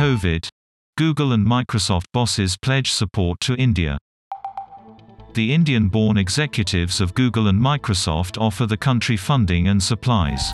COVID. Google and Microsoft bosses pledge support to India. The Indian-born executives of Google and Microsoft offer the country funding and supplies.